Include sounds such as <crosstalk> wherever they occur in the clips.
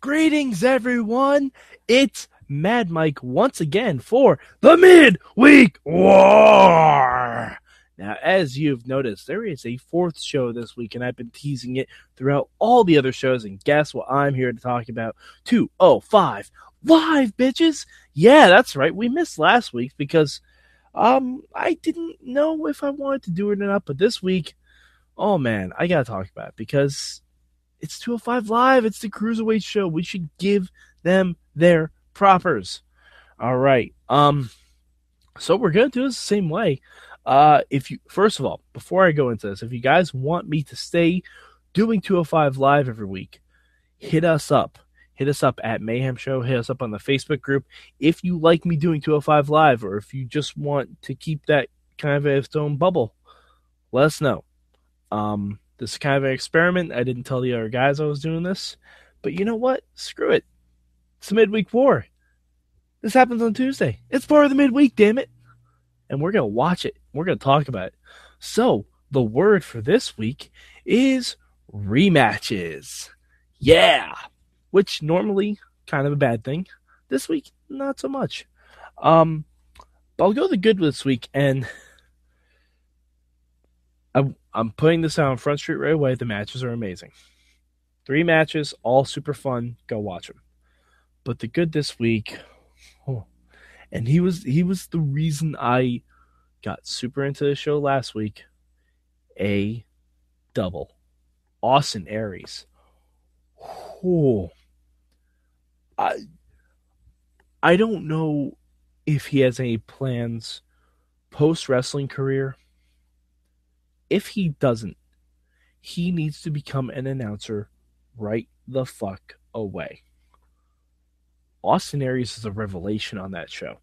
Greetings, everyone. It's Mad Mike once again for the Midweek War. Now, as you've noticed, there is a fourth show this week, and I've been teasing it throughout all the other shows. And guess what? I'm here to talk about 205 Live, bitches. Yeah, that's right. We missed last week because um I didn't know if I wanted to do it or not. But this week, oh man, I gotta talk about it because it's 205 Live. It's the Cruiserweight show. We should give them their propers. All right. Um so we're going to do this the same way. Uh if you first of all, before I go into this, if you guys want me to stay doing 205 Live every week, hit us up. Hit us up at Mayhem Show. Hit us up on the Facebook group. If you like me doing 205 Live or if you just want to keep that kind of its own bubble, let us know. Um this is kind of an experiment. I didn't tell the other guys I was doing this. But you know what? Screw it. It's the midweek war. This happens on Tuesday. It's part of the midweek, damn it. And we're going to watch it. We're going to talk about it. So, the word for this week is rematches. Yeah. Which normally kind of a bad thing. This week, not so much. Um, but I'll go the good this week and I, I'm putting this out on Front Street right away. The matches are amazing. Three matches, all super fun. Go watch them. But the good this week, oh, and he was he was the reason I got super into the show last week. A double, Austin Aries. Oh, I I don't know if he has any plans post wrestling career if he doesn't, he needs to become an announcer right the fuck away. Austin Aries is a revelation on that show.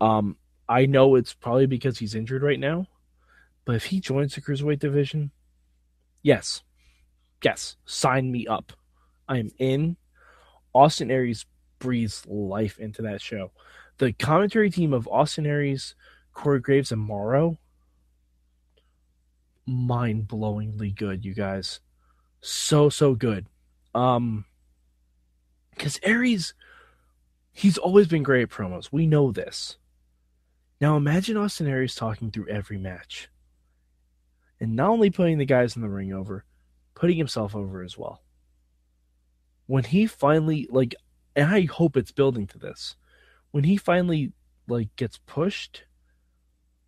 Um, I know it's probably because he's injured right now, but if he joins the cruiserweight division, yes, yes, sign me up. I am in. Austin Aries breathes life into that show. The commentary team of Austin Aries, Corey Graves, and Mauro mind blowingly good, you guys. So so good. Um because Aries he's always been great at promos. We know this. Now imagine Austin Aries talking through every match. And not only putting the guys in the ring over, putting himself over as well. When he finally like and I hope it's building to this. When he finally like gets pushed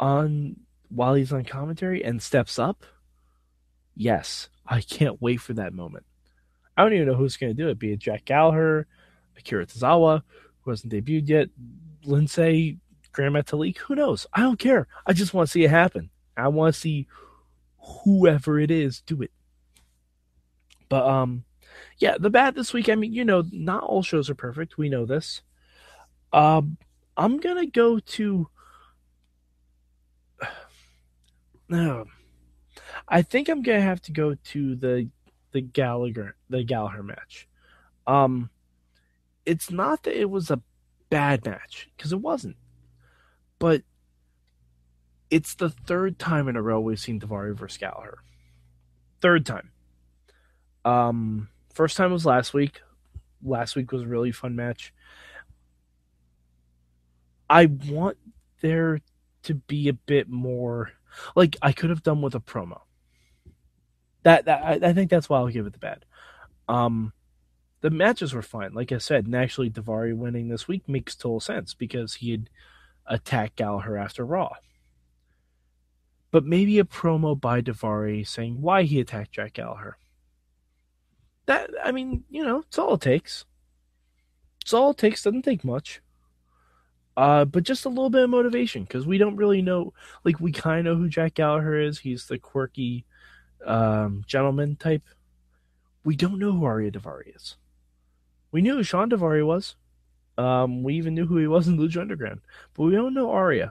on while he's on commentary and steps up, yes, I can't wait for that moment. I don't even know who's going to do it, be it Jack Gallagher, Akira Tozawa, who hasn't debuted yet, Lindsay, Gran Metalik, who knows? I don't care. I just want to see it happen. I want to see whoever it is do it. But um yeah, the bad this week, I mean, you know, not all shows are perfect. We know this. Um I'm to go to no. I think I'm gonna have to go to the the Gallagher the Gallagher match. Um, it's not that it was a bad match because it wasn't, but it's the third time in a row we've seen Daivari versus Gallagher. Third time. Um, first time was last week. Last week was a really fun match. I want there to be a bit more like I could have done with a promo. That, that I, I think that's why I'll give it the bad. Um, the matches were fine, like I said, and actually Daivari winning this week makes total sense because he had attacked Gallagher after Raw. But maybe a promo by Daivari saying why he attacked Jack Gallagher. That I mean, you know, it's all it takes. It's all it takes. Doesn't take much. Uh, but just a little bit of motivation because we don't really know. Like we kind of know who Jack Gallagher is. He's the quirky um, gentleman type. we don't know who Ariya Daivari is. We knew who Shawn Daivari was. Um, we even knew who he was in Lucha Underground, but we don't know Ariya.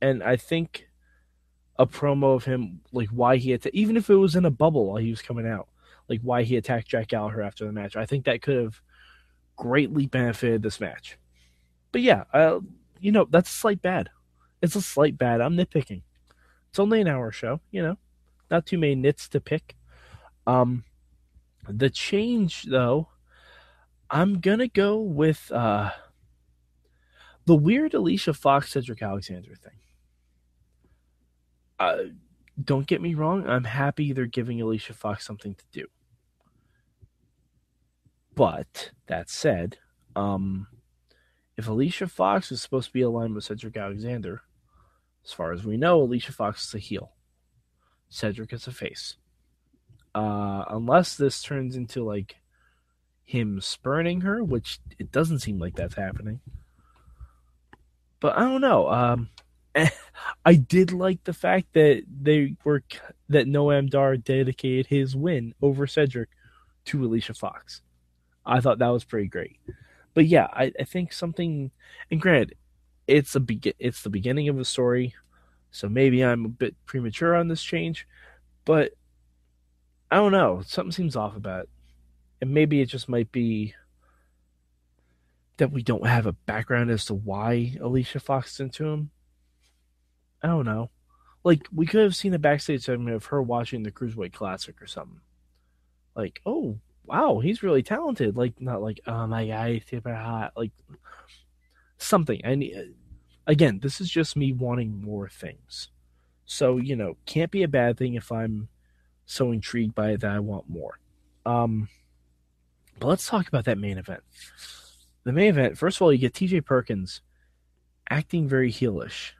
And I think a promo of him, like why he atta- even if it was in a bubble while he was coming out, like why he attacked Jack Gallagher after the match. I think that could have greatly benefited this match. But yeah, uh, you know that's a slight bad. It's a slight bad. I'm nitpicking. It's only an hour show, you know, not too many nits to pick. Um, the change though, I'm gonna go with uh the weird Alicia Fox Cedric Alexander thing. Uh, don't get me wrong, I'm happy they're giving Alicia Fox something to do. But that said, um, if Alicia Fox is supposed to be aligned with Cedric Alexander, as far as we know, Alicia Fox is a heel. Cedric is a face. Uh, unless this turns into like him spurning her, which it doesn't seem like that's happening. But I don't know. Um, <laughs> I did like the fact that they were that Noam Dar dedicated his win over Cedric to Alicia Fox. I thought that was pretty great. But yeah, I, I think something. And granted, it's a be- it's the beginning of a story, so maybe I'm a bit premature on this change, but I don't know. Something seems off about it, and maybe it just might be that we don't have a background as to why Alicia Fox into him. I don't know. Like we could have seen a backstage segment of her watching the Cruiserweight Classic or something. Like, oh wow, he's really talented. Like not like oh my god, he's super hot. Like something. And again, this is just me wanting more things. So you know, can't be a bad thing if I'm so intrigued by it that I want more. Um, but let's talk about that main event. The main event. First of all, you get T.J. Perkins acting very heelish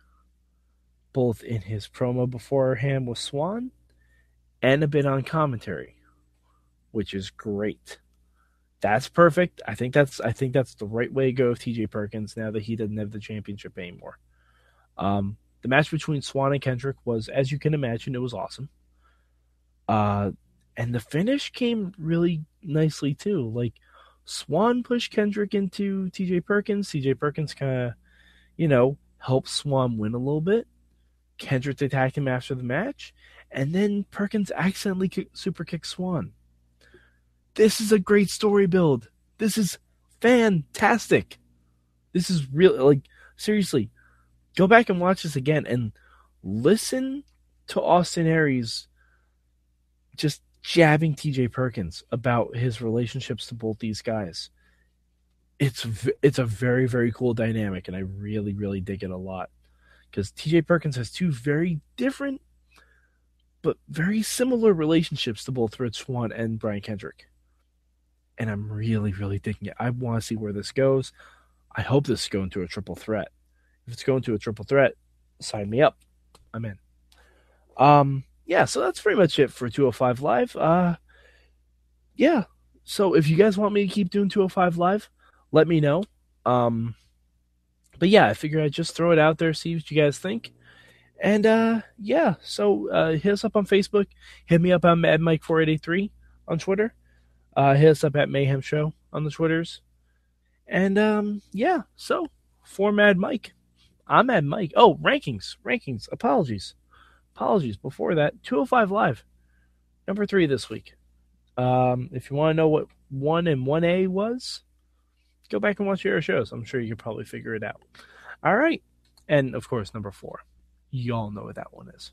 both in his promo beforehand with Swann and a bit on commentary, which is great. That's perfect. I think that's I think that's the right way to go with TJ Perkins now that he doesn't have the championship anymore. Um, the match between Swann and Kendrick was, as you can imagine, it was awesome. Uh, and the finish came really nicely too. Like Swann pushed Kendrick into TJ Perkins. TJ Perkins kind of, you know, helped Swann win a little bit. Kendrick attacked him after the match, and then Perkins accidentally super kicked Swann. This is a great story build. This is fantastic. This is really like seriously. Go back and watch this again and listen to Austin Aries just jabbing TJ Perkins about his relationships to both these guys. It's it's a very very cool dynamic and I really really dig it a lot because TJ Perkins has two very different but very similar relationships to both Rich Swann and Brian Kendrick. And I'm really, really digging it. I want to see where this goes. I hope this is going to a triple threat. If it's going to a triple threat, sign me up. I'm in. Um, yeah, so that's pretty much it for 205 Live. Uh, yeah, so if you guys want me to keep doing 205 Live, let me know. Um, but yeah, I figured I'd just throw it out there, see what you guys think. And uh, yeah, so uh, hit us up on Facebook. Hit me up on Mad Mike483 on Twitter. Uh, hit us up at Mayhem Show on the Twitters. And um, yeah, so for Mad Mike, I'm Mad Mike. Oh, rankings, rankings. Apologies, apologies. Before that, 205 Live, number three this week. Um, if you want to know what one and one A was, go back and watch your shows. I'm sure you could probably figure it out. All right. And of course, number four. You all know what that one is.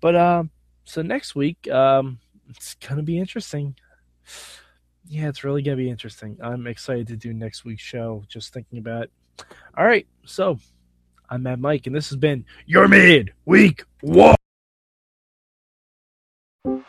But um, so next week, um, it's gonna be interesting. Yeah, it's really gonna be interesting. I'm excited to do next week's show. Just thinking about it. All right, so I'm Mad Mike, and this has been your mid week one.